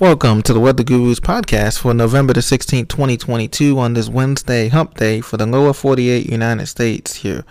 Welcome to the Weather Gurus podcast for November the 16th, 2022, on this Wednesday hump day for the lower 48 United States here.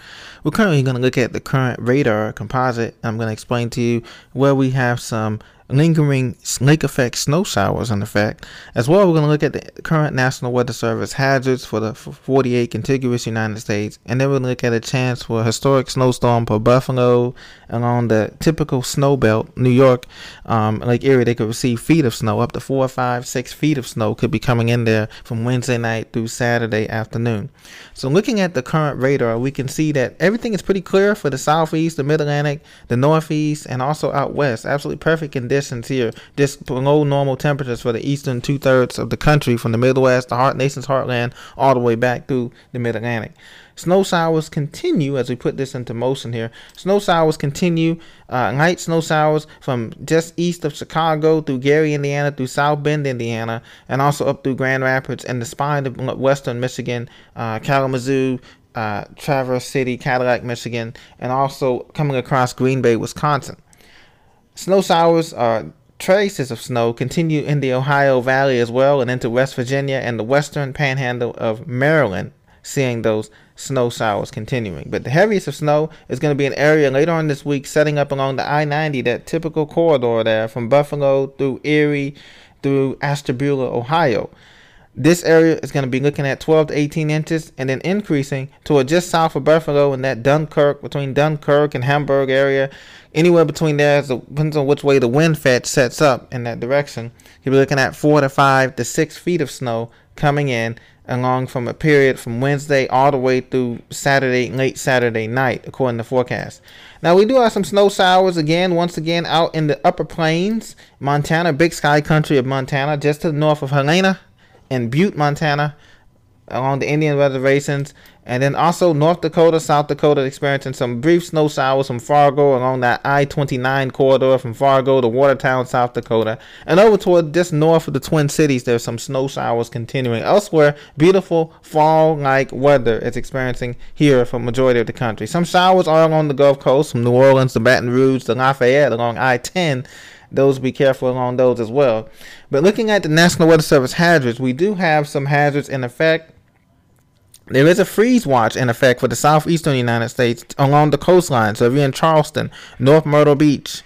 We're currently going to look at the current radar composite. I'm going to explain to you where we have some lingering lake effect snow showers in effect. As well, we're going to look at the current National Weather Service hazards for the 48 contiguous United States, and then we're going to look at a chance for a historic snowstorm for Buffalo along the typical snow belt, New York, um, Lake Erie. They could receive feet of snow, up to four, five, six feet of snow could be coming in there from Wednesday night through Saturday afternoon. So, looking at the current radar, we can see that everything is pretty clear for the southeast, the mid Atlantic, the northeast, and also out west. Absolutely perfect conditions here, just below normal temperatures for the eastern two thirds of the country, from the Midwest, the heart nation's heartland, all the way back through the Mid Atlantic. Snow showers continue as we put this into motion here. Snow showers continue. Uh, light snow showers from just east of Chicago through Gary, Indiana, through South Bend, Indiana, and also up through Grand Rapids and the spine of western Michigan, uh, Kalamazoo, uh, Traverse City, Cadillac, Michigan, and also coming across Green Bay, Wisconsin. Snow showers are traces of snow continue in the Ohio Valley as well and into West Virginia and the western panhandle of Maryland, seeing those snow showers continuing. But the heaviest of snow is going to be an area later on this week setting up along the I 90, that typical corridor there from Buffalo through Erie through Ashtabula, Ohio. This area is going to be looking at 12 to 18 inches and then increasing toward just south of Buffalo in that Dunkirk, between Dunkirk and Hamburg area. Anywhere between there, depends on which way the wind fetch sets up in that direction. You'll be looking at 4 to 5 to 6 feet of snow coming in along from a period from Wednesday all the way through Saturday, late Saturday night, according to forecast. Now we do have some snow showers again, once again out in the upper plains, Montana, big sky country of Montana, just to the north of Helena in Butte, Montana, along the Indian reservations, and then also North Dakota, South Dakota experiencing some brief snow showers from Fargo along that I-29 corridor from Fargo to Watertown, South Dakota, and over toward just north of the Twin Cities. There's some snow showers continuing. Elsewhere, beautiful fall-like weather is experiencing here for majority of the country. Some showers are along the Gulf Coast from New Orleans to Baton Rouge to Lafayette along I-10 those be careful along those as well. But looking at the National Weather Service hazards, we do have some hazards in effect. There is a freeze watch in effect for the southeastern United States along the coastline. So if you're in Charleston, North Myrtle Beach,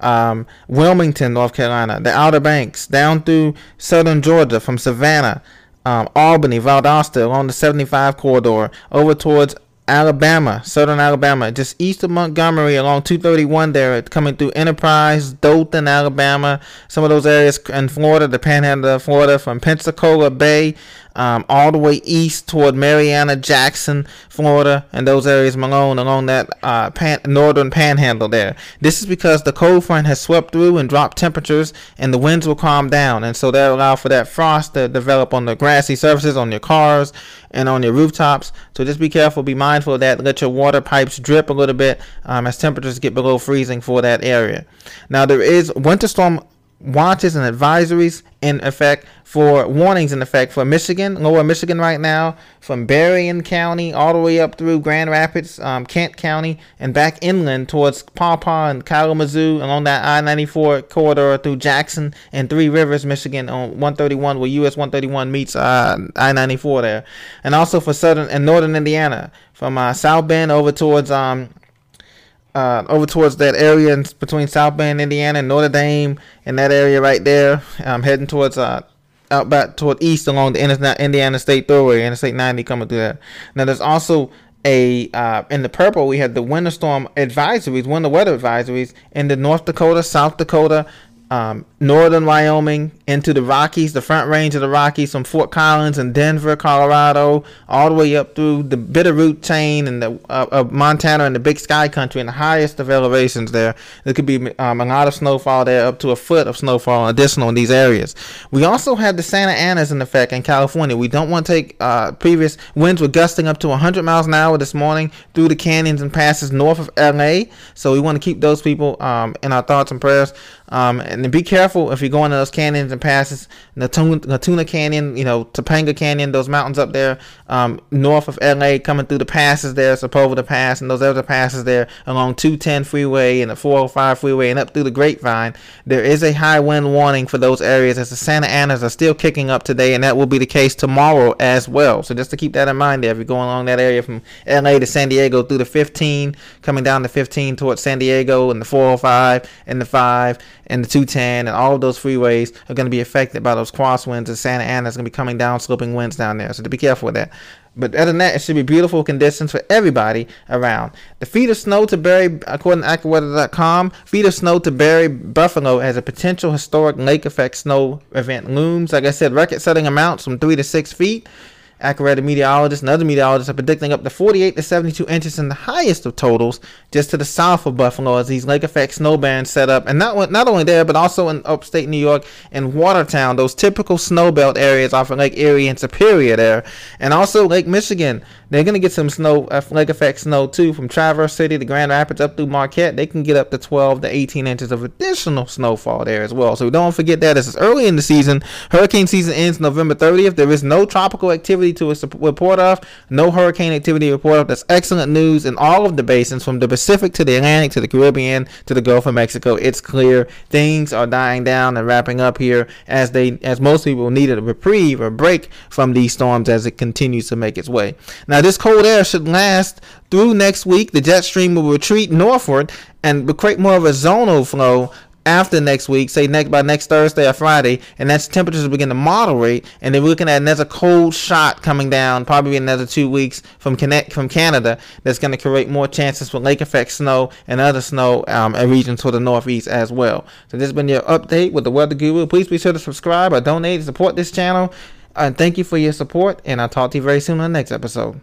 um, Wilmington, North Carolina, the Outer Banks, down through southern Georgia from Savannah, um, Albany, Valdosta, along the 75 corridor, over towards Alabama, southern Alabama, just east of Montgomery along 231 there, coming through Enterprise, Dothan, Alabama, some of those areas in Florida, the panhandle of Florida, from Pensacola Bay um, all the way east toward Marianna, Jackson, Florida, and those areas Malone along that uh, pan- northern panhandle there. This is because the cold front has swept through and dropped temperatures, and the winds will calm down, and so that allow for that frost to develop on the grassy surfaces on your cars and on your rooftops. So just be careful, be mindful of that. Let your water pipes drip a little bit um, as temperatures get below freezing for that area. Now there is winter storm watches and advisories in effect for warnings in effect for Michigan, lower Michigan right now, from Berrien County all the way up through Grand Rapids, um, Kent County, and back inland towards Paw Paw and Kalamazoo along that I-94 corridor through Jackson and Three Rivers, Michigan on 131 where US 131 meets uh, I-94 there. And also for southern and northern Indiana from uh, South Bend over towards um, uh, over towards that area in, between South Bend, Indiana, and Notre Dame, in that area right there. I'm heading towards uh, out back toward east along the Indiana State Thruway, Interstate 90 coming through there. Now there's also a uh, in the purple we had the winter storm advisories, winter weather advisories in the North Dakota, South Dakota, um, northern Wyoming into the Rockies, the front range of the Rockies from Fort Collins and Denver, Colorado, all the way up through the Bitterroot chain and the uh, of Montana and the Big Sky Country and the highest of elevations there. There could be um, a lot of snowfall there, up to a foot of snowfall additional in these areas. We also have the Santa Anas in effect in California. We don't want to take uh, previous winds were gusting up to 100 miles an hour this morning through the canyons and passes north of LA. So we want to keep those people um, in our thoughts and prayers. Um, and be careful if you're going to those canyons and passes. Natuna, Canyon, you know, Topanga Canyon, those mountains up there, um, north of LA, coming through the passes there, Sepulveda Pass, and those other passes there along 210 freeway and the 405 freeway and up through the Grapevine. There is a high wind warning for those areas as the Santa Anas are still kicking up today, and that will be the case tomorrow as well. So just to keep that in mind there, if you're going along that area from LA to San Diego through the 15, coming down the 15 towards San Diego and the 405 and the 5 and the 210 and all of those freeways are going to be affected by those crosswinds and Santa Ana is going to be coming down sloping winds down there. So to be careful with that. But other than that, it should be beautiful conditions for everybody around. The feet of snow to bury, according to AccuWeather.com, feet of snow to bury Buffalo as a potential historic lake effect snow event looms. Like I said, record setting amounts from three to six feet. AccuWeather meteorologists and other meteorologists are predicting up to 48 to 72 inches in the highest of totals just to the south of Buffalo as these lake effect snow bands set up. And not, not only there, but also in upstate New York and Watertown, those typical snow belt areas off of Lake Erie and Superior there. And also Lake Michigan. They're going to get some snow, uh, lake effect snow too from Traverse City to Grand Rapids up through Marquette. They can get up to 12 to 18 inches of additional snowfall there as well. So don't forget that this is early in the season. Hurricane season ends November 30th. There is no tropical activity to a report of, no hurricane activity report of. That's excellent news in all of the basins from the Pacific to the Atlantic to the Caribbean to the Gulf of Mexico. It's clear things are dying down and wrapping up here as they as most people needed a reprieve or break from these storms as it continues to make its way. Now this cold air should last through next week. The jet stream will retreat northward and create more of a zonal flow after next week, say next by next Thursday or Friday, and that's temperatures begin to moderate, and then we're looking at another cold shot coming down, probably another two weeks from connect from Canada. That's going to create more chances for lake effect snow and other snow um, regions to the northeast as well. So this has been your update with the Weather Guru. Please be sure to subscribe or donate to support this channel. And thank you for your support, and I'll talk to you very soon on the next episode.